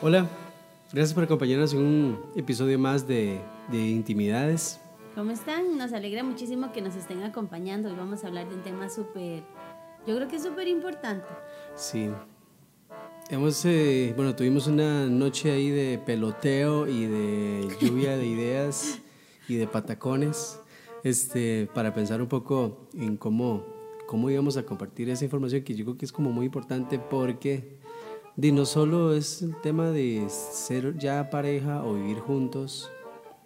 Hola, gracias por acompañarnos en un episodio más de, de Intimidades. ¿Cómo están? Nos alegra muchísimo que nos estén acompañando. Hoy vamos a hablar de un tema súper, yo creo que es súper importante. Sí. Hemos, eh, bueno, tuvimos una noche ahí de peloteo y de lluvia de ideas y de patacones, este, para pensar un poco en cómo, cómo íbamos a compartir esa información que yo creo que es como muy importante porque de no solo es el tema de ser ya pareja o vivir juntos,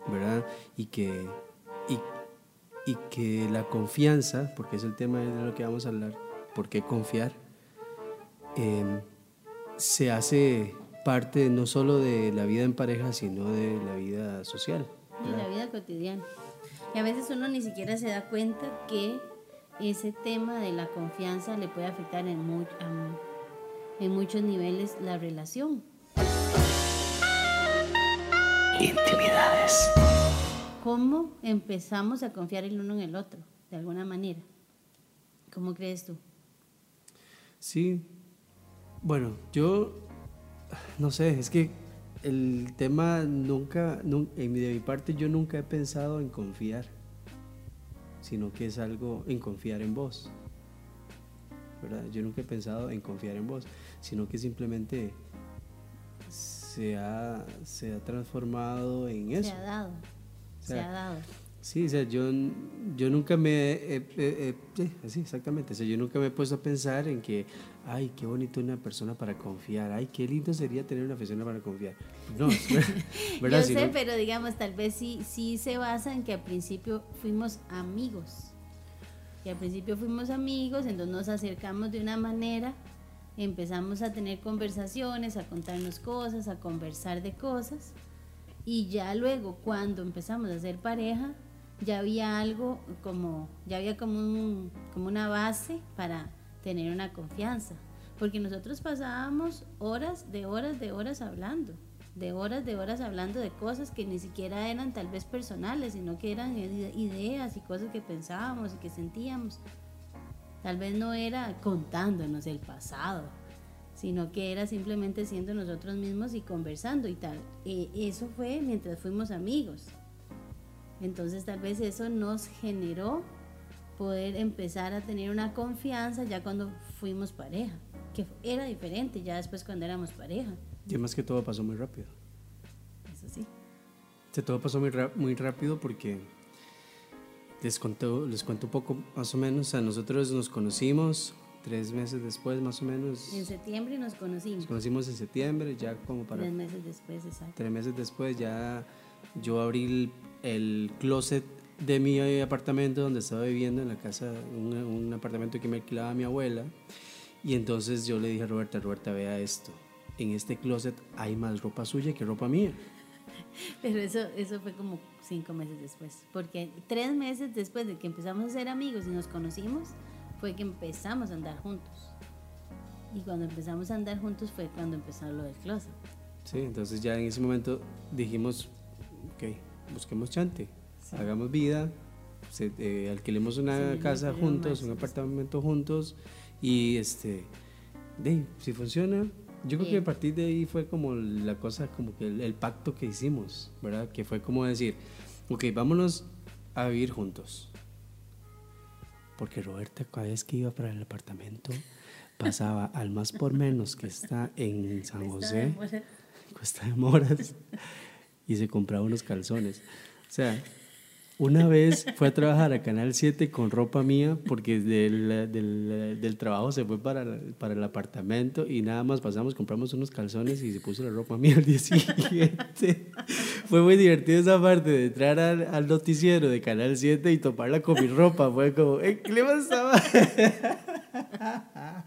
¿verdad? Y que, y, que la confianza, porque es el tema de lo que vamos a hablar, ¿por qué confiar? Em, se hace parte no solo de la vida en pareja, sino de la vida social. De la vida cotidiana. Y a veces uno ni siquiera se da cuenta que ese tema de la confianza le puede afectar en, mu a, en muchos niveles la relación. Intimidades. ¿Cómo empezamos a confiar el uno en el otro? De alguna manera. ¿Cómo crees tú? Sí. Bueno, yo no sé, es que el tema nunca, nun- en mi, de mi parte yo nunca he pensado en confiar, sino que es algo en confiar en vos. ¿Verdad? Yo nunca he pensado en confiar en vos, sino que simplemente se ha, se ha transformado en eso. Se ha dado. O se ha dado. Sí, o sea, yo, yo nunca me sí, exactamente, o sea, yo nunca me he puesto a pensar en que, ay, qué bonito una persona para confiar, ay, qué lindo sería tener una persona para confiar. No, ¿verdad? Yo sé, pero digamos, tal vez sí, sí se basa en que al principio fuimos amigos. Que al principio fuimos amigos, entonces nos acercamos de una manera, empezamos a tener conversaciones, a contarnos cosas, a conversar de cosas. Y ya luego, cuando empezamos a ser pareja, ya había algo como, ya había como, un- como una base para tener una confianza. Porque nosotros pasábamos horas de horas de horas hablando, de horas de horas hablando de cosas que ni siquiera eran tal vez personales, sino que eran ide- ideas y cosas que pensábamos y que sentíamos. Tal vez no era contándonos el pasado, sino que era simplemente siendo nosotros mismos y conversando y tal. Eh, eso fue mientras fuimos amigos. Entonces tal vez eso nos generó poder empezar a tener una confianza ya cuando fuimos pareja, que era diferente ya después cuando éramos pareja. Y además que todo pasó muy rápido. Eso sí. Sea, todo pasó muy, muy rápido porque les, cuento, les cuento un poco más o menos, sea, nosotros nos conocimos tres meses después más o menos, En septiembre nos conocimos. nos conocimos en septiembre, ya como para Tres meses después, exacto. Tres meses después ya yo abrí el, el closet de mi apartamento donde estaba viviendo en la casa, un, un apartamento que me alquilaba mi abuela. Y entonces yo le dije a Roberta, Roberta, vea esto. En este closet hay más ropa suya que ropa mía. Pero eso, eso fue como cinco meses después. Porque tres meses después de que empezamos a ser amigos y nos conocimos, fue que empezamos a andar juntos. Y cuando empezamos a andar juntos fue cuando empezó lo del closet. Sí, entonces ya en ese momento dijimos, ok, busquemos chante, hagamos vida, se- eh, alquilemos una Sí, casa juntos, un sí. apartamento juntos y este, de, si funciona, yo creo que a partir de ahí fue como la cosa, como que el, el pacto que hicimos, ¿verdad? Que fue como decir, ok, vámonos a vivir juntos. Porque Roberta cada vez que iba para el apartamento pasaba al más por menos que está en San José. Cuesta de Moras y se compraba unos calzones. O sea, una vez fue a trabajar a Canal 7 con ropa mía porque del, del, trabajo se fue para, el- para el apartamento y nada más pasamos, compramos unos calzones y se puso la ropa mía al día siguiente. Fue muy divertido esa parte de entrar al, al noticiero de Canal 7 y toparla con mi ropa. Fue como, "Eh, ¿qué le pasaba?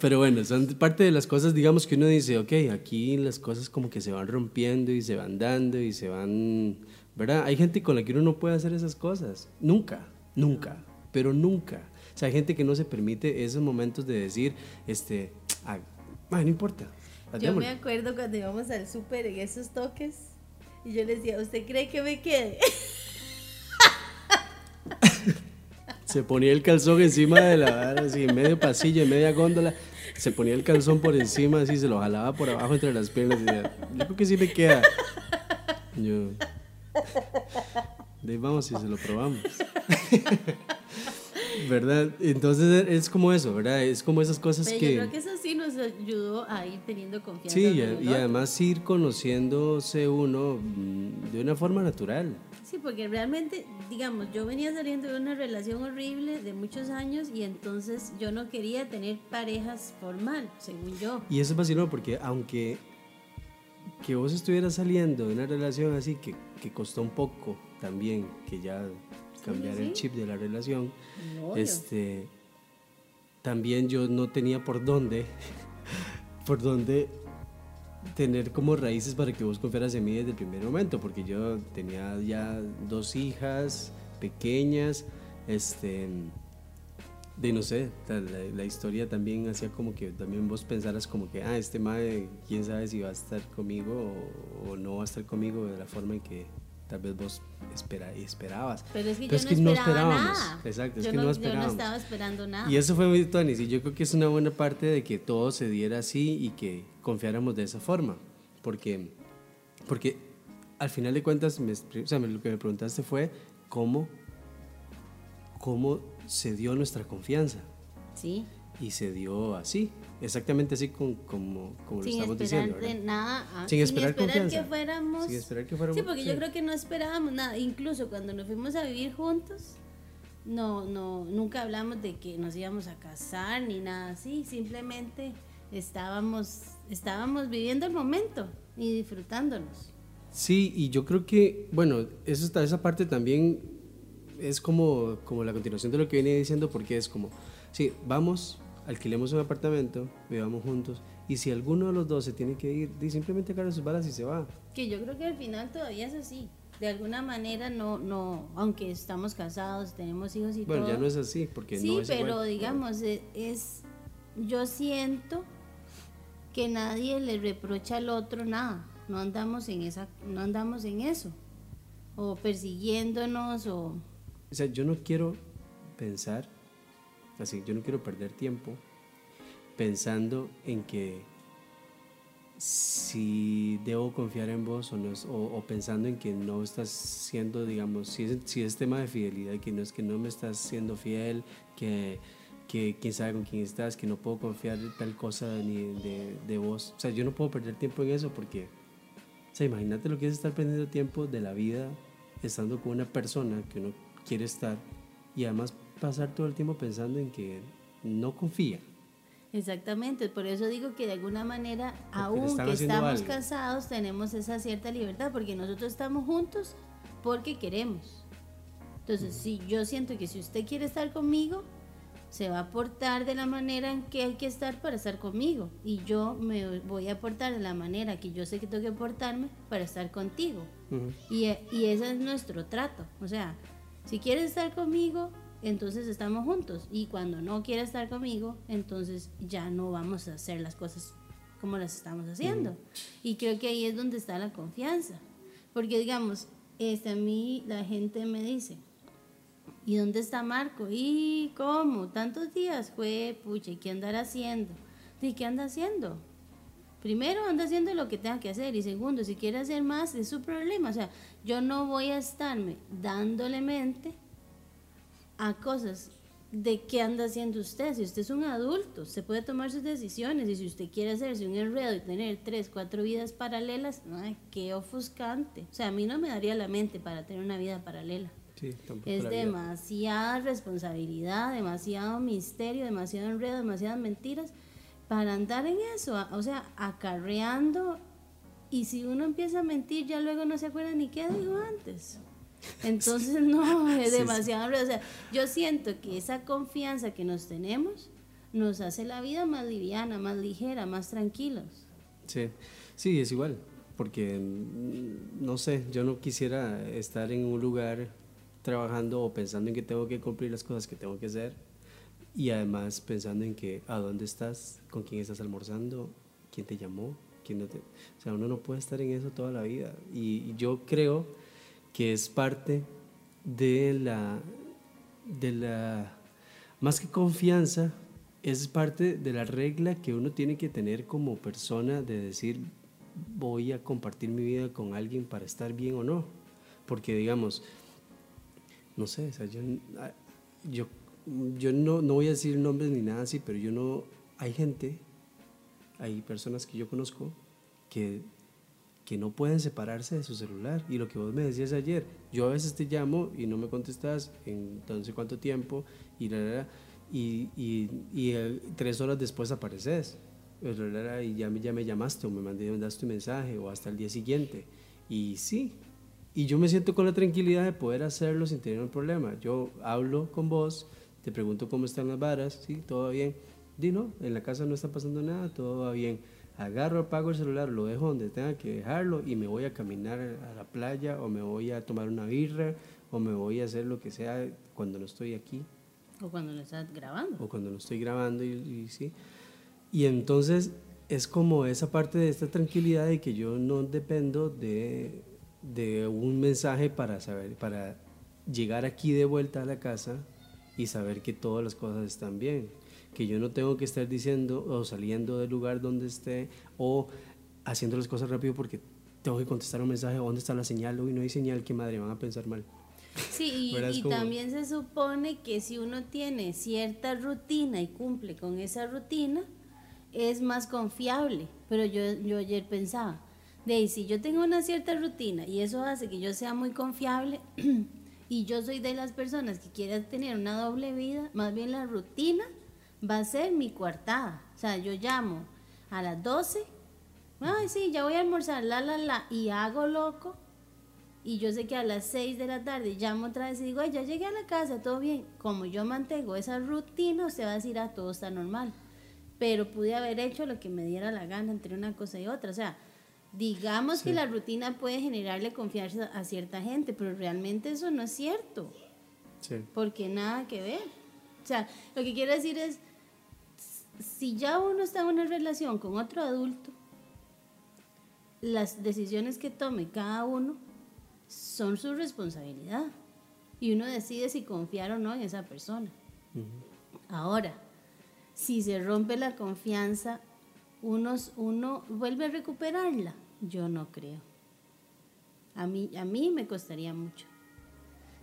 Pero bueno, son parte de las cosas, digamos, que uno dice, ok, aquí las cosas como que se van rompiendo y se van dando y se van, ¿verdad? Hay gente con la que uno no puede hacer esas cosas. Nunca, nunca, pero nunca. O sea, hay gente que no se permite esos momentos de decir, este, ah, "Ma, no importa. Yo démosle". me acuerdo cuando íbamos al súper en esos toques y yo le decía, ¿usted cree que me quede? Se ponía el calzón encima de la vara, así, en medio pasillo, en media góndola. se ponía el calzón por encima, así se lo jalaba por abajo entre las piernas y decía, yo creo que sí me queda. Yo, de ahí vamos y se lo probamos. ¿Verdad? Entonces es como eso, ¿verdad? Es como esas cosas Pero que... yo creo que eso sí nos ayudó a ir teniendo confianza. Sí, y, el y además ir conociéndose uno mm, de una forma natural. Sí, porque realmente, digamos, yo venía saliendo de una relación horrible de muchos años y entonces yo no quería tener parejas formal, según yo. Y eso es vacilón porque aunque que vos estuvieras saliendo de una relación así que, que costó un poco también que ya cambiar el sí. chip de la relación, este también yo no tenía por dónde por dónde tener como raíces para que vos confiaras en mí desde el primer momento, porque yo tenía ya dos hijas pequeñas, este de no sé, la, la- historia también hacía como que también vos pensaras como que, ah, este madre, quién sabe si va a estar conmigo o, o no va a estar conmigo de la forma en que tal vez vos espera, esperabas. Pero es que Pero yo es que no no esperaba esperábamos. nada. Exacto, es yo que no Yo no esperábamos. estaba esperando nada. Y eso fue muy Tony, y yo creo que es una buena parte de que todo se diera así y que confiáramos de esa forma. Porque, porque al final de cuentas, me- o sea, lo que me preguntaste fue cómo, cómo se dio nuestra confianza. Sí, Y se dio así, exactamente así con- como, como lo estamos esperar diciendo. nada. ah, Sin esperar que fuéramos. Sin esperar que fuéramos- Sí, porque yo creo que no esperábamos nada. Incluso cuando nos fuimos a vivir juntos, no, no, nunca hablamos de que nos íbamos a casar ni nada así. Simplemente estábamos, estábamos viviendo el momento y disfrutándonos. Sí, y yo creo que, bueno, eso está, esa parte también es como, como la continuación de lo que venía diciendo, porque es como, sí, vamos, alquilemos un apartamento, vivamos juntos, y si alguno de los dos se tiene que ir, simplemente agarra sus balas y se va. Que yo creo que al final todavía es así. De alguna manera no, no, aunque estamos casados, tenemos hijos y Bueno, todo. ya no es así, porque sí, no es pero igual. digamos, e- es, yo siento que nadie le reprocha al otro nada. No andamos en esa, no andamos en eso. O persiguiéndonos o O sea, yo no quiero pensar, así, yo no quiero perder tiempo pensando en que si debo confiar en vos o no, o, o pensando en que no estás siendo, digamos, si es, si es tema de fidelidad, que no es que no me estás siendo fiel, que, que quién sabe con quién estás, que no puedo confiar en tal cosa ni de, de vos. O sea, yo no puedo perder tiempo en eso porque, o sea, imagínate lo que es estar perdiendo tiempo de la vida estando con una persona que uno quiere estar y además pasar todo el tiempo pensando en que no confía. Exactamente, por eso digo que de alguna manera, aún que estamos algo. casados, tenemos esa cierta libertad, porque nosotros estamos juntos porque queremos. Entonces, si yo siento que si usted quiere estar conmigo, se va a portar de la manera en que hay que estar para estar conmigo. Y yo me voy a portar de la manera que yo sé que tengo que portarme para estar contigo. Y, y ese es nuestro trato. O sea, si quieres estar conmigo, entonces estamos juntos. Y cuando no quiere estar conmigo, entonces ya no vamos a hacer las cosas como las estamos haciendo. Y creo que ahí es donde está la confianza. Porque digamos, este, a mí la gente me dice, ¿y dónde está Marco? ¿Y cómo? Tantos días fue, pucha, ¿y qué andará haciendo? ¿Y qué anda haciendo? Primero, anda haciendo lo que tenga que hacer. Y segundo, si quiere hacer más, es su problema. O sea, yo no voy a estarme dándole mente a cosas de qué anda haciendo usted. Si usted es un adulto, se puede tomar sus decisiones. Y si usted quiere hacerse un enredo y tener tres, cuatro vidas paralelas, ay, qué ofuscante. O sea, a mí no me daría la mente para tener una vida paralela. Sí, Es demasiada responsabilidad, demasiado misterio, demasiado enredo, demasiadas mentiras para andar en eso, o sea, acarreando. Y si uno empieza a mentir, ya luego no se acuerda ni qué dijo antes. Entonces, no, es demasiado. O sea, yo siento que esa confianza que nos tenemos nos hace la vida más liviana, más ligera, más tranquilos. Sí, sí, es igual, porque mm, no sé, yo no quisiera estar en un lugar trabajando o pensando en que tengo que cumplir las cosas que tengo que hacer y además pensando en que a dónde estás, con quién estás almorzando, quién te llamó, quién no te... O sea, uno no puede estar en eso toda la vida. Y, yo creo que es parte de la, de la, más que confianza, es parte de la regla que uno tiene que tener como persona de decir, voy a compartir mi vida con alguien para estar bien o no. Porque digamos, no sé, o sea, yo, ah, yo, yo no, no voy a decir nombres ni nada así, pero yo no, hay gente, hay personas que yo conozco que, que no pueden separarse de su celular. Y lo que vos me decías ayer, yo a veces te llamo y no me contestas en sé cuánto tiempo y, y, y, y eh, tres horas después apareces y ya ya me llamaste o me mandaste un mensaje o hasta el día siguiente. Y sí, y yo me siento con la tranquilidad de poder hacerlo sin tener un problema. Yo hablo con vos, te pregunto cómo están las varas, sí, todo va bien. Di no, en la casa no está pasando nada, todo va bien. Agarro, apago el celular, lo dejo donde tenga que dejarlo y me voy a caminar a la playa o me voy a tomar una birra o me voy a hacer lo que sea cuando no estoy aquí. O cuando lo estás grabando. O cuando no estoy grabando y, y sí. Y entonces es como esa parte de esta tranquilidad de que yo no dependo de, de un mensaje para saber, para llegar aquí de vuelta a la casa y saber que todas las cosas están bien. Que yo no tengo que estar diciendo o saliendo del lugar donde esté o haciendo las cosas rápido porque tengo que contestar un mensaje, ¿dónde está la señal? Hoy no hay señal, que madre, van a pensar mal. Sí, y, y también se supone que si uno tiene cierta rutina y cumple con esa rutina, es más confiable. Pero yo, yo ayer pensaba, de si yo tengo una cierta rutina y eso hace que yo sea muy confiable y yo soy de las personas que quieren tener una doble vida, más bien la rutina va a ser mi coartada. O sea, yo llamo a las 12, ay sí, ya voy a almorzar, la, la, la, y hago loco. Y yo sé que a las 6 de la tarde llamo otra vez y digo, ay, ya llegué a la casa, todo bien. Como yo mantengo esa rutina, usted va a decir, ah, todo está normal pero pude haber hecho lo que me diera la gana entre una cosa y otra. O sea, digamos que la rutina puede generarle confianza a cierta gente, pero realmente eso no es cierto. Sí. Porque nada que ver. O sea, lo que quiero decir es, si ya uno está en una relación con otro adulto, las decisiones que tome cada uno son su responsabilidad. Y uno decide si confiar o no en esa persona. Ahora, si se rompe la confianza, unos, uno vuelve a recuperarla. Yo no creo. A mí, a mí me costaría mucho.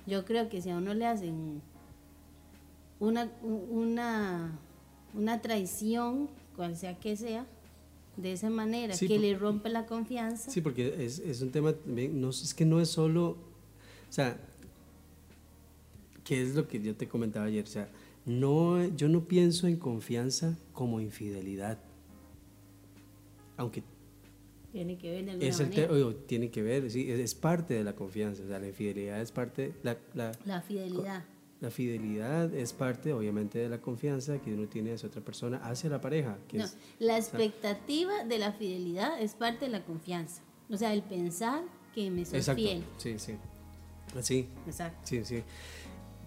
Yo creo que si a uno le hacen una, una, una traición, cual sea que sea, de esa manera, que le rompe la confianza. Sí, porque es, es un tema, no, es que no es solo, o sea, ¿qué es lo que yo te comentaba ayer? O sea, no, yo no pienso en confianza como infidelidad. Aunque tiene que ver es tiene que ver, sí, es, parte de la confianza. O sea, la infidelidad es parte. La, la, la fidelidad. La fidelidad es parte, obviamente, de la confianza que uno tiene hacia otra persona, hacia la pareja. no, la expectativa de la fidelidad es parte de la confianza. O sea, el pensar que me soy exacto, fiel. Sí, sí. Así. Exacto. Sí, sí.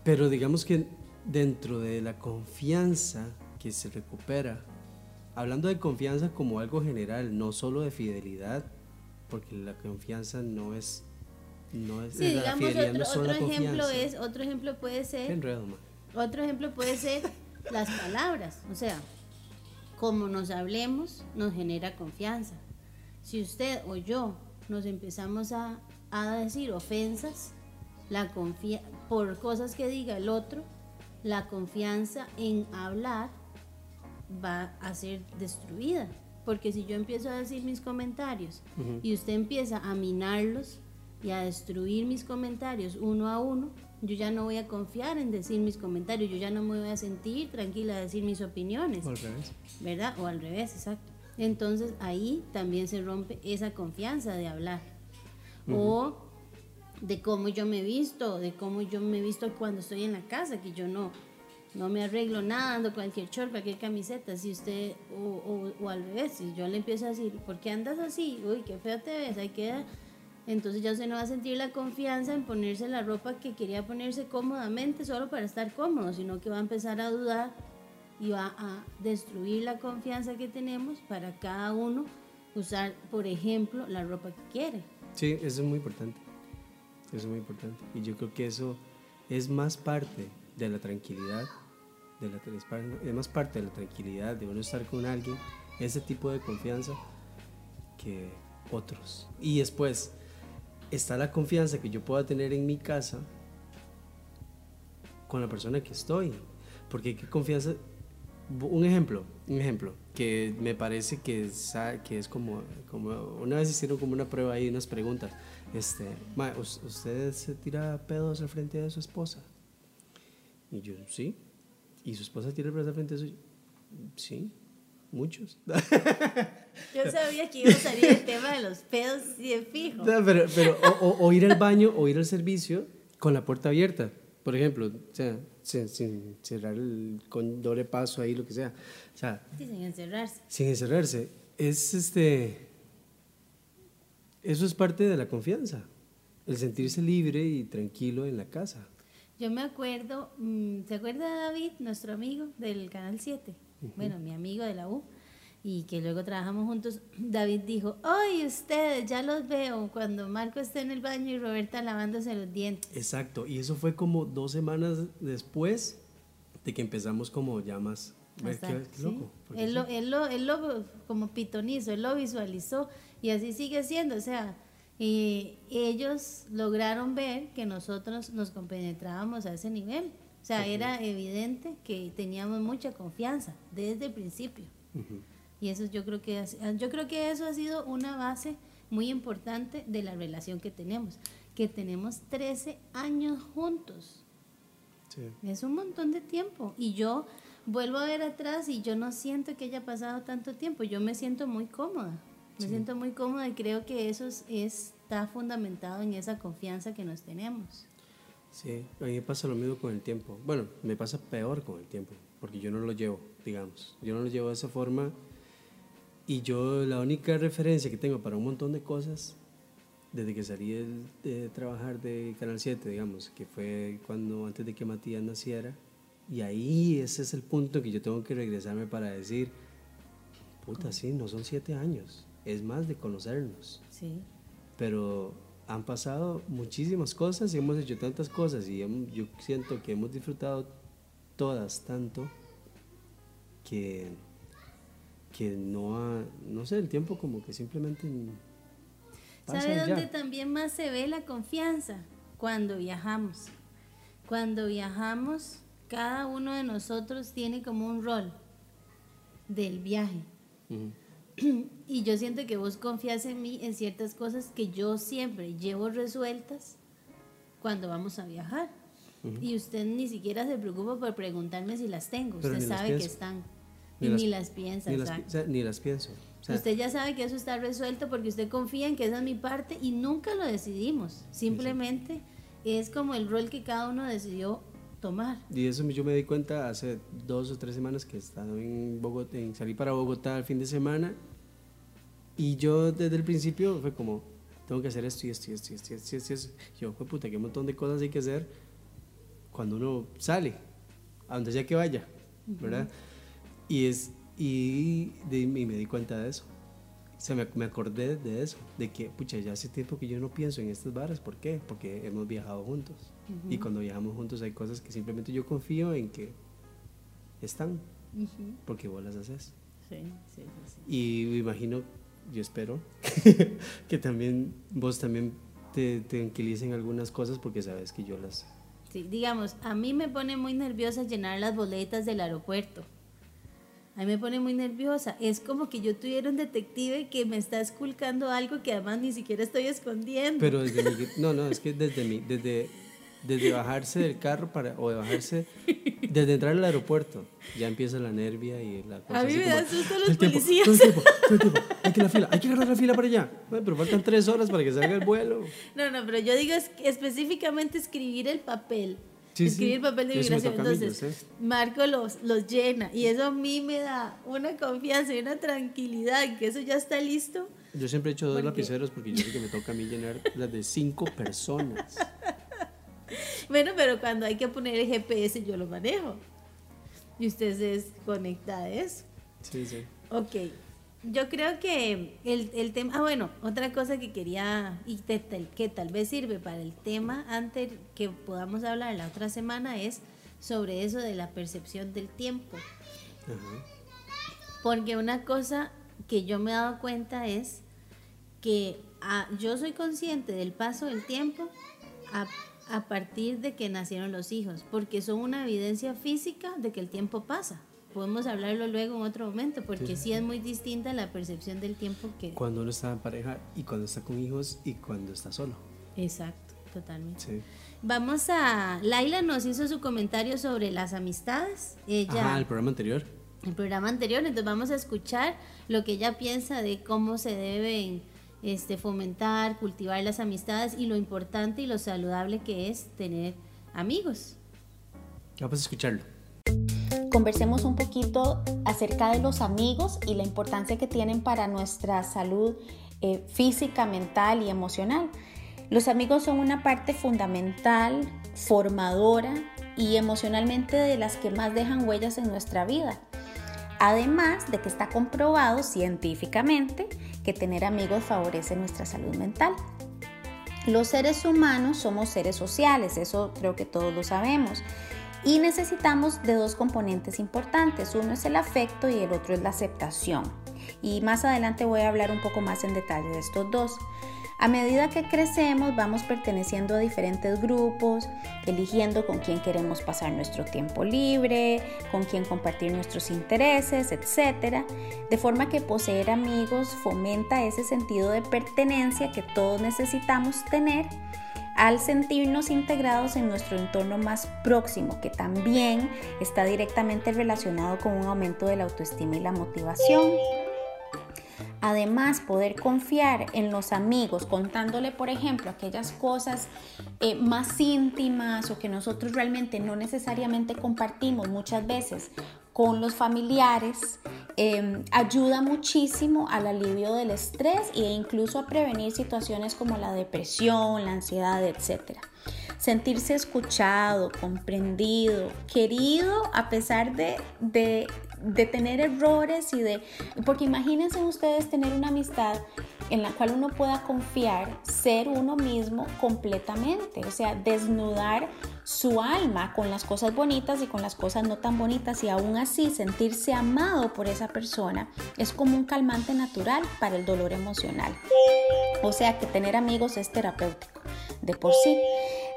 Pero digamos que dentro de la confianza que se recupera, hablando de confianza como algo general, no solo de fidelidad, porque la confianza no es no es sí, digamos otro, ejemplo es otro ejemplo puede ser otro ejemplo puede ser las palabras o sea como nos hablemos nos genera confianza. Si usted o yo nos empezamos a, a decir ofensas la por cosas que diga el otro la confianza en hablar va a ser destruida. Porque si yo empiezo a decir mis comentarios y usted empieza a minarlos y a destruir mis comentarios uno a uno, yo ya no voy a confiar en decir mis comentarios, yo ya no me voy a sentir tranquila a decir mis opiniones. O al revés. ¿Verdad? O al revés, exacto. Entonces ahí también se rompe esa confianza de hablar. O de cómo yo me visto, de cómo yo me visto cuando estoy en la casa, que yo no, no me arreglo nada, ando cualquier short, cualquier camiseta, si usted, o, o, al revés, si yo le empiezo a decir, ¿por qué andas así? Uy, qué feo te ves, hay que... Entonces ya usted no va a sentir la confianza en ponerse la ropa que quería ponerse cómodamente solo para estar cómodo, sino que va a empezar a dudar y va a destruir la confianza que tenemos para cada uno usar, por ejemplo, la ropa que quiere. Sí, eso es muy importante. Eso es muy importante. Y yo creo que eso es más parte de la tranquilidad de la, es más parte de la tranquilidad de uno estar con alguien, ese tipo de confianza que otros. Y después está la confianza que yo pueda tener en mi casa con la persona que estoy. Porque qué confianza, un ejemplo, un ejemplo, que me parece que es, que es como, como, una vez hicieron como una prueba ahí, unas preguntas, este, ¿usted se tira pedos al frente de su esposa? Y yo, sí. ¿Y su esposa tira pedos al frente de su Sí, muchos. Yo sabía que iba a salir el tema de los pedos y de fijo. pero, pero o, ir al baño o ir al servicio con la puerta abierta, por ejemplo, o sea, sin, cerrar el, con doble paso ahí, lo que sea. O sea, sin encerrarse. Sin encerrarse. Es este. Eso es parte de la confianza, el sentirse libre y tranquilo en la casa. Yo me acuerdo, mm, ¿se acuerda David, nuestro amigo del Canal 7? Bueno, mi amigo de la U y que luego trabajamos juntos, David dijo, ¡ay, ustedes! Ya los veo cuando Marco está en el baño y Roberta lavándose los dientes. Exacto, y eso fue como dos semanas después de que empezamos como ya más... loco, él, lo, él, lo, él, lo, como pitonizo, él lo visualizó y así sigue siendo, o sea, y ellos lograron ver que nosotros nos compenetrábamos a ese nivel. O sea, era evidente que teníamos mucha confianza desde el principio. Y eso yo creo que yo creo que eso ha sido una base muy importante de la relación que tenemos, que tenemos 13 años juntos. Es un montón de tiempo y yo vuelvo a ver atrás y yo no siento que haya pasado tanto tiempo, yo me siento muy cómoda. Me siento muy cómoda y creo que eso está fundamentado en esa confianza que nos tenemos. Sí, a mí me pasa lo mismo con el tiempo. Bueno, me pasa peor con el tiempo, porque yo no lo llevo, digamos. Yo no lo llevo de esa forma y yo la única referencia que tengo para un montón de cosas, desde que salí de, trabajar de Canal 7, digamos, que fue cuando antes de que Matías naciera, y ahí ese es el punto que yo tengo que regresarme para decir, puta, sí, no son siete años, es más de conocernos. Sí. Pero han pasado muchísimas cosas y hemos hecho tantas cosas y yo siento que hemos disfrutado todas tanto que que no, no sé, el tiempo como que simplemente... ¿Sabe dónde también más se ve la confianza? Cuando viajamos. Cuando viajamos, cada uno de nosotros tiene como un rol del viaje. Y yo siento que vos confías en mí en ciertas cosas que yo siempre llevo resueltas cuando vamos a viajar. Y usted ni siquiera se preocupa por preguntarme si las tengo. usted sabe que están. Ni, las, piensa. Ni las, ni las pienso. usted ya sabe que eso está resuelto porque usted confía en que esa es mi parte y nunca lo decidimos. Simplemente es como el rol que cada uno decidió tomar. Y eso yo me di cuenta hace dos o tres semanas que estaba en Bogotá, en, salí para Bogotá el fin de semana y yo desde el principio fue como, tengo que hacer esto y esto y esto y esto y esto. Y esto. Yo, fue puta, un montón de cosas hay que hacer cuando uno sale, a donde sea que vaya, ¿verdad? Y, es, y, me di cuenta de eso. O sea, me, me, acordé de eso, de que, pucha, ya hace tiempo que yo no pienso en estas barras. ¿Por qué? Porque hemos viajado juntos. Y cuando viajamos juntos hay cosas que simplemente yo confío en que están, porque vos las haces. Sí, sí, sí, Y me imagino, yo espero, que también vos también te, te tranquilicen algunas cosas porque sabes que yo las... Sí, digamos, a mí me pone muy nerviosa llenar las boletas del aeropuerto a mí me pone muy nerviosa. Es como que yo tuviera un detective que me está esculcando algo que además ni siquiera estoy escondiendo. Pero desde mi, no, no, es que desde mi, desde, desde bajarse del carro para, o de bajarse, desde entrar al aeropuerto, ya empieza la nervia y la cosa. A mí me da susto los policías. hay que la fila, hay que agarrar la fila para allá. pero faltan tres horas para que salga el vuelo. No, no, pero yo digo específicamente escribir el papel escribir papel de migración. Entonces, Marco los, los llena y eso a mí me da una confianza y una tranquilidad que eso ya está listo. Yo siempre he hecho dos lapiceros porque yo sé que me toca a mí llenar las de cinco personas. bueno, pero cuando hay que poner el GPS yo lo manejo. Y usted se desconecta de eso. Sí, sí. Ok yo creo que el, el, tema, ah bueno, otra cosa que quería y que tal vez sirve para el tema antes que podamos hablar la otra semana es sobre eso de la percepción del tiempo. Porque una cosa que yo me he dado cuenta es que ah, yo soy consciente del paso del tiempo a, partir de que nacieron los hijos, porque son una evidencia física de que el tiempo pasa. Podemos hablarlo luego en otro momento, porque sí, es muy distinta la percepción del tiempo que... Cuando uno está en pareja y cuando está con hijos y cuando está solo. Exacto, totalmente. Vamos a... Laila nos hizo su comentario sobre las amistades. Ella... Ajá, el programa anterior. El programa anterior, entonces vamos a escuchar lo que ella piensa de cómo se deben este, fomentar, cultivar las amistades y lo importante y lo saludable que es tener amigos. Vamos a escucharlo. Conversemos un poquito acerca de los amigos y la importancia que tienen para nuestra salud eh, física, mental y emocional. Los amigos son una parte fundamental, formadora y emocionalmente de las que más dejan huellas en nuestra vida. Además de que está comprobado científicamente que tener amigos favorece nuestra salud mental. Los seres humanos somos seres sociales, eso creo que todos lo sabemos. Y necesitamos de dos componentes importantes. Uno es el afecto y el otro es la aceptación. Y más adelante voy a hablar un poco más en detalle de estos dos. A medida que crecemos vamos perteneciendo a diferentes grupos, eligiendo con quién queremos pasar nuestro tiempo libre, con quién compartir nuestros intereses, etc. De forma que poseer amigos fomenta ese sentido de pertenencia que todos necesitamos tener al sentirnos integrados en nuestro entorno más próximo, que también está directamente relacionado con un aumento de la autoestima y la motivación. Además, poder confiar en los amigos, contándole, por ejemplo, aquellas cosas eh, más íntimas o que nosotros realmente no necesariamente compartimos muchas veces con los familiares, em, ayuda muchísimo al alivio del estrés e incluso a prevenir situaciones como la depresión, la ansiedad, etc. Sentirse escuchado, comprendido, querido a pesar de, de de tener errores y de... Porque imagínense ustedes tener una amistad en la cual uno pueda confiar, ser uno mismo completamente, o sea, desnudar su alma con las cosas bonitas y con las cosas no tan bonitas y aún así sentirse amado por esa persona es como un calmante natural para el dolor emocional. O sea que tener amigos es terapéutico de por sí.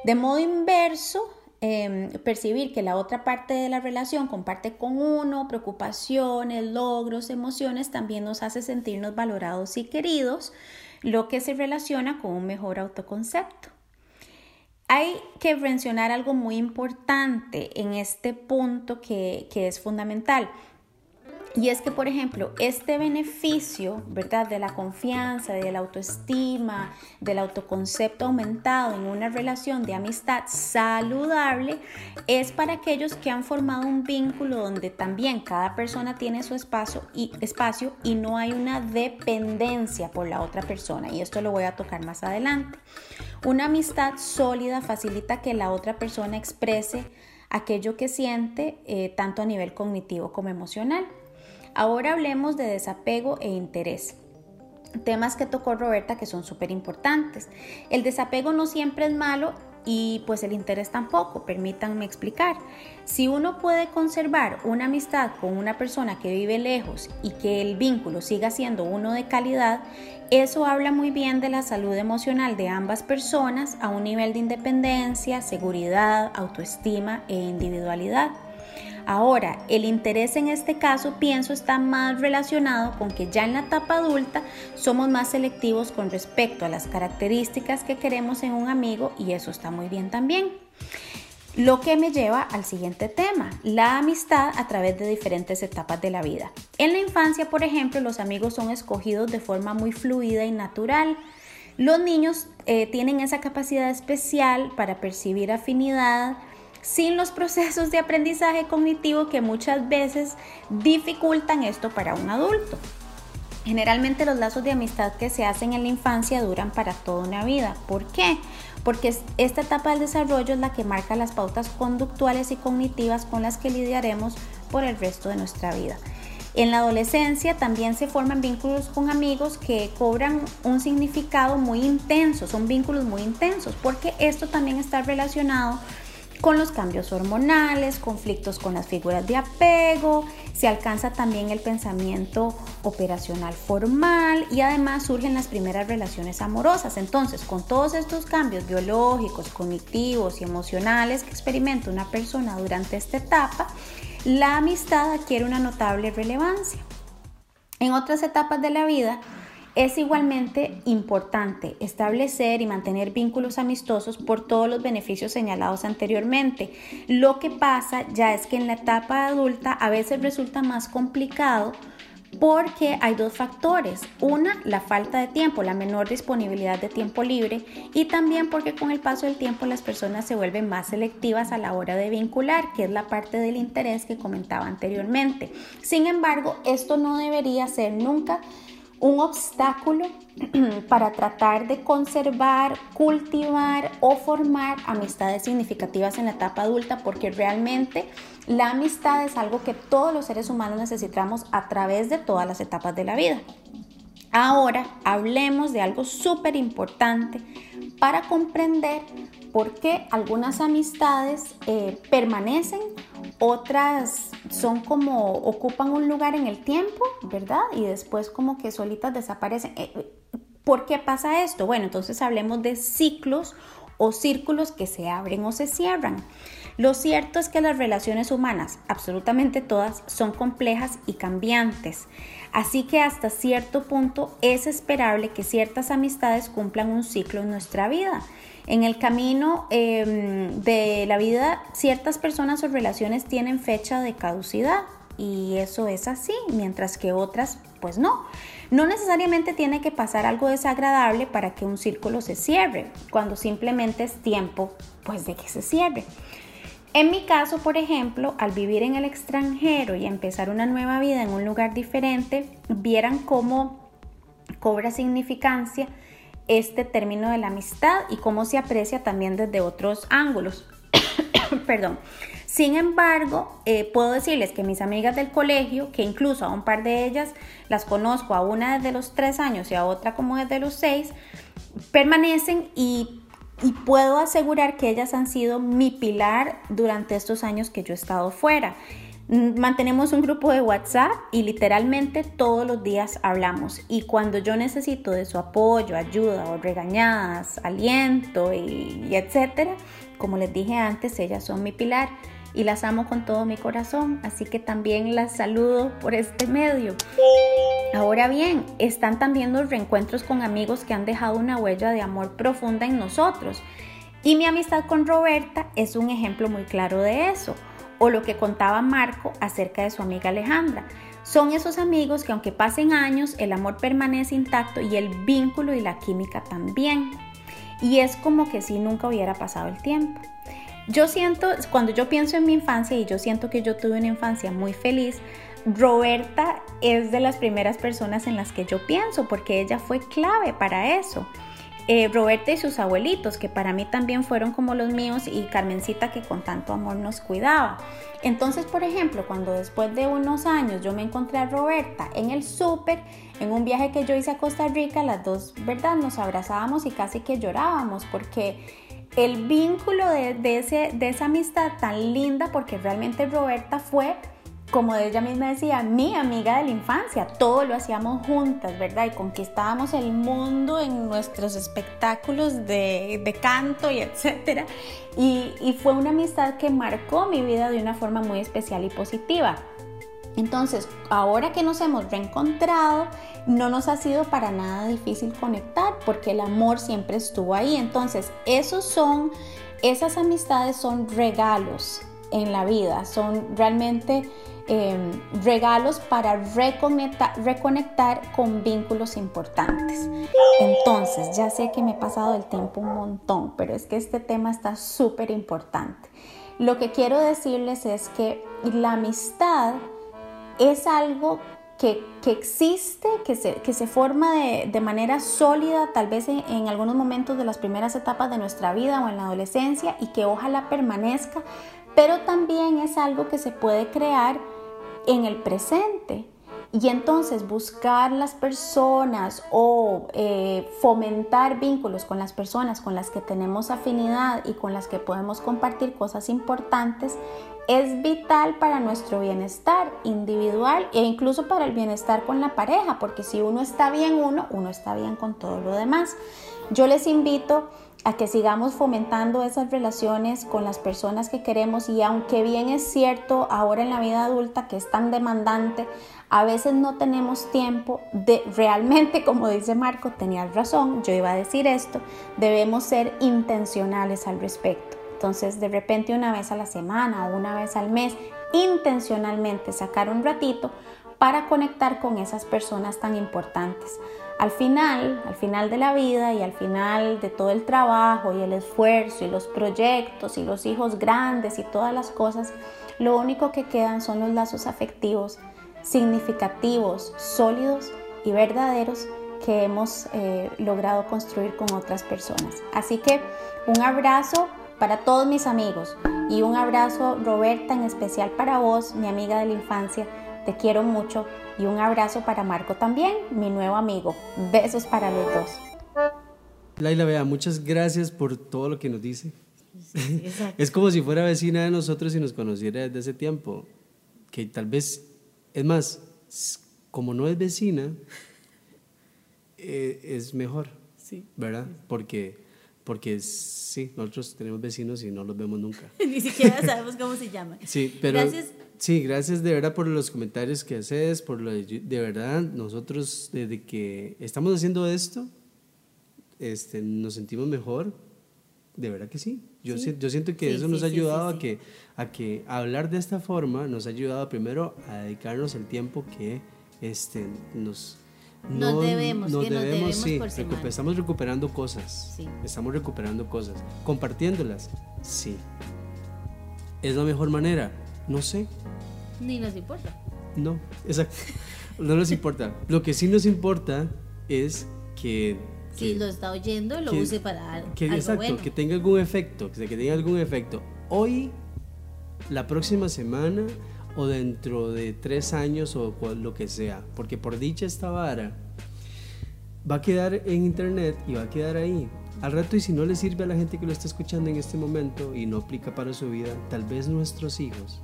De modo inverso, Em, percibir que la otra parte de la relación comparte con uno, preocupaciones, logros, emociones, también nos hace sentirnos valorados y queridos, lo que se relaciona con un mejor autoconcepto. Hay que mencionar algo muy importante en este punto que, que es fundamental. Y es que, por ejemplo, este beneficio, ¿verdad? De la confianza, de la autoestima, del autoconcepto aumentado en una relación de amistad saludable, es para aquellos que han formado un vínculo donde también cada persona tiene su espacio y, no hay una dependencia por la otra persona. Y esto lo voy a tocar más adelante. Una amistad sólida facilita que la otra persona exprese aquello que siente, eh, tanto a nivel cognitivo como emocional. Ahora hablemos de desapego e interés. Temas que tocó Roberta que son súper importantes. El desapego no siempre es malo y pues el interés tampoco, permítanme explicar. Si uno puede conservar una amistad con una persona que vive lejos y que el vínculo siga siendo uno de calidad, eso habla muy bien de la salud emocional de ambas personas a un nivel de independencia, seguridad, autoestima e individualidad. Ahora, el interés en este caso pienso está más relacionado con que ya en la etapa adulta somos más selectivos con respecto a las características que queremos en un amigo y eso está muy bien también. Lo que me lleva al siguiente tema, la amistad a través de diferentes etapas de la vida. En la infancia, por ejemplo, los amigos son escogidos de forma muy fluida y natural. Los niños eh, tienen esa capacidad especial para percibir afinidad, sin los procesos de aprendizaje cognitivo que muchas veces dificultan esto para un adulto. Generalmente los lazos de amistad que se hacen en la infancia duran para toda una vida. ¿Por qué? Porque esta etapa del desarrollo es la que marca las pautas conductuales y cognitivas con las que lidiaremos por el resto de nuestra vida. En la adolescencia también se forman vínculos con amigos que cobran un significado muy intenso, son vínculos muy intensos, porque esto también está relacionado con los cambios hormonales, conflictos con las figuras de apego, se alcanza también el pensamiento operacional formal y además surgen las primeras relaciones amorosas. Entonces, con todos estos cambios biológicos, cognitivos y emocionales que experimenta una persona durante esta etapa, la amistad adquiere una notable relevancia. En otras etapas de la vida, es igualmente importante establecer y mantener vínculos amistosos por todos los beneficios señalados anteriormente. Lo que pasa ya es que en la etapa adulta a veces resulta más complicado porque hay dos factores. Una, la falta de tiempo, la menor disponibilidad de tiempo libre y también porque con el paso del tiempo las personas se vuelven más selectivas a la hora de vincular, que es la parte del interés que comentaba anteriormente. Sin embargo, esto no debería ser nunca un obstáculo para tratar de conservar, cultivar o formar amistades significativas en la etapa adulta porque realmente la amistad es algo que todos los seres humanos necesitamos a través de todas las etapas de la vida. Ahora hablemos de algo súper importante para comprender por qué algunas amistades eh, permanecen, otras son como ocupan un lugar en el tiempo, ¿verdad? Y después como que solitas desaparecen. Eh, ¿Por qué pasa esto? Bueno, entonces hablemos de ciclos o círculos que se abren o se cierran. Lo cierto es que las relaciones humanas, absolutamente todas, son complejas y cambiantes. Así que hasta cierto punto es esperable que ciertas amistades cumplan un ciclo en nuestra vida. En el camino em, de la vida, ciertas personas o relaciones tienen fecha de caducidad y eso es así, mientras que otras pues no. No necesariamente tiene que pasar algo desagradable para que un círculo se cierre, cuando simplemente es tiempo pues de que se cierre. En mi caso, por ejemplo, al vivir en el extranjero y empezar una nueva vida en un lugar diferente, vieran cómo cobra significancia este término de la amistad y cómo se aprecia también desde otros ángulos. Perdón. Sin embargo, eh, puedo decirles que mis amigas del colegio, que incluso a un par de ellas las conozco, a una desde los tres años y a otra como desde los seis, permanecen y y puedo asegurar que ellas han sido mi pilar durante estos años que yo he estado fuera. Mm, mantenemos un grupo de WhatsApp y literalmente todos los días hablamos. Y cuando yo necesito de su apoyo, ayuda o regañadas, aliento y, etcétera, como les dije antes, ellas son mi pilar y las amo con todo mi corazón, así que también las saludo por este medio. Ahora bien, están también los reencuentros con amigos que han dejado una huella de amor profunda en nosotros. Y mi amistad con Roberta es un ejemplo muy claro de eso, o lo que contaba Marco acerca de su amiga Alejandra. Son esos amigos que aunque pasen años, el amor permanece intacto y el vínculo y la química también. Y es como que si nunca hubiera pasado el tiempo. Yo siento, cuando yo pienso en mi infancia y yo siento que yo tuve una infancia muy feliz, Roberta es de las primeras personas en las que yo pienso porque ella fue clave para eso. Eh, Roberta y sus abuelitos, que para mí también fueron como los míos, y Carmencita, que con tanto amor nos cuidaba. Entonces, por ejemplo, cuando después de unos años yo me encontré a Roberta en el súper, en un viaje que yo hice a Costa Rica, las dos, ¿verdad? Nos abrazábamos y casi que llorábamos porque el vínculo de, ese, de esa amistad tan linda, porque realmente Roberta fue, como ella misma decía, mi amiga de la infancia. Todo lo hacíamos juntas, ¿verdad? Y conquistábamos el mundo en nuestros espectáculos de, canto y etcétera. Y, y fue una amistad que marcó mi vida de una forma muy especial y positiva. Entonces, ahora que nos hemos reencontrado, no nos ha sido para nada difícil conectar porque el amor siempre estuvo ahí. Entonces, esos son, esas amistades son regalos en la vida, son realmente em, regalos para reconectar, con vínculos importantes. Entonces, ya sé que me he pasado el tiempo un montón, pero es que este tema está súper importante. Lo que quiero decirles es que la amistad es algo que, existe, que se, que se forma de, manera sólida, tal vez en, algunos momentos de las primeras etapas de nuestra vida o en la adolescencia y que ojalá permanezca, pero también es algo que se puede crear en el presente. Y entonces buscar las personas o eh, fomentar vínculos con las personas con las que tenemos afinidad y con las que podemos compartir cosas importantes es vital para nuestro bienestar individual e incluso para el bienestar con la pareja, porque si uno está bien uno, uno está bien con todo lo demás. Yo les invito a que sigamos fomentando esas relaciones con las personas que queremos y aunque bien es cierto ahora en la vida adulta que es tan demandante, a veces no tenemos tiempo de realmente, como dice Marco, tenía razón, yo iba a decir esto, debemos ser intencionales al respecto. Entonces, de repente una vez a la semana o una vez al mes, intencionalmente sacar un ratito para conectar con esas personas tan importantes. Al final, al final de la vida y al final de todo el trabajo y el esfuerzo y los proyectos y los hijos grandes y todas las cosas, lo único que quedan son los lazos afectivos significativos, sólidos y verdaderos que hemos eh, logrado construir con otras personas. Así que un abrazo para todos mis amigos y un abrazo Roberta en especial para vos, mi amiga de la infancia. Te quiero mucho y un abrazo para Marco también, mi nuevo amigo. Besos para los dos. Laila, vea, muchas gracias por todo lo que nos dice. es como si fuera vecina de nosotros y nos conociera desde ese tiempo. Que tal vez, es más, como no es vecina, eh, es mejor. Sí. ¿Verdad? Porque porque sí, nosotros tenemos vecinos y no los vemos nunca. Ni siquiera sabemos cómo se llaman. Sí, pero gracias. Sí, gracias de verdad por los comentarios que haces, por lo de, de verdad nosotros desde que estamos haciendo esto, este, nos sentimos mejor. De verdad que sí. Yo, yo siento que eso nos ha ayudado a que a que hablar de esta forma nos ha ayudado primero a dedicarnos el tiempo que este nos nos debemos, nos debemos, sí, estamos recuperando cosas. Sí. Estamos recuperando cosas. Compartiéndolas, sí. ¿Es la mejor manera? No sé. Ni nos importa. No, exacto. No nos importa. Lo que sí nos importa es que si lo está oyendo, lo use para que, algo exacto, que tenga algún efecto, que tenga algún efecto. Hoy, la próxima semana, o dentro de tres años o lo que sea. Porque por dicha esta vara va a quedar en internet y va a quedar ahí. Al rato y si no le sirve a la gente que lo está escuchando en este momento y no aplica para su vida, tal vez nuestros hijos,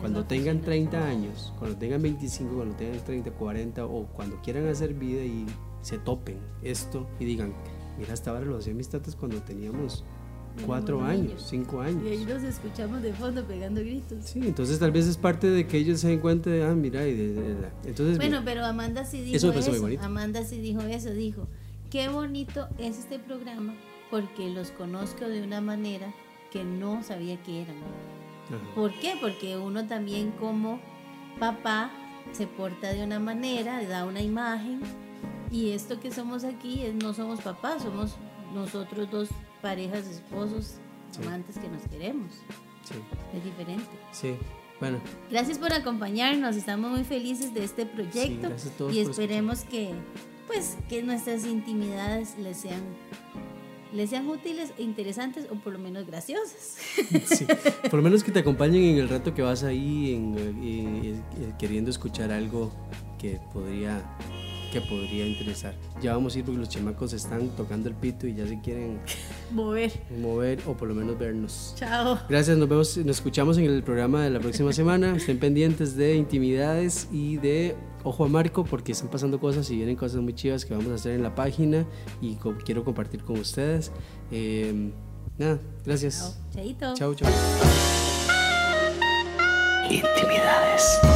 cuando tengan 30 años, cuando tengan 25, cuando tengan 30, 40 o cuando quieran hacer vida y se topen esto y digan, mira, esta vara lo hacían mis tatas cuando teníamos cuatro años, cinco años. Y ahí nos escuchamos de fondo pegando gritos. Sí, entonces tal vez es parte de que ellos se den cuenta de, ah, mira, y entonces... Bueno, pero Amanda sí dijo eso. eso. Amanda sí dijo eso, dijo, qué bonito es este programa porque los conozco de una manera que no sabía que eran. ¿Por qué? Porque uno también como papá se porta de una manera, da una imagen y esto que somos aquí es, no somos papás, somos nosotros dos parejas, esposos, amantes que nos queremos. Sí. Es diferente. Sí. Bueno. Gracias por acompañarnos, estamos muy felices de este proyecto y esperemos que pues que nuestras intimidades les sean les sean útiles e interesantes o por lo menos graciosas. Sí, por lo menos que te acompañen en el rato que vas ahí en, eh, eh, queriendo escuchar algo que podría que podría interesar. Ya vamos a ir porque los chamacos están tocando el pito y ya se quieren mover. Mover o por lo menos vernos. Chao. Gracias, nos vemos, nos escuchamos en el programa de la próxima semana. Estén pendientes de intimidades y de ojo a Marco porque están pasando cosas y vienen cosas muy chivas que vamos a hacer en la página y quiero compartir con ustedes. Eh, nada, gracias. Chao. Chao, chao. Intimidades.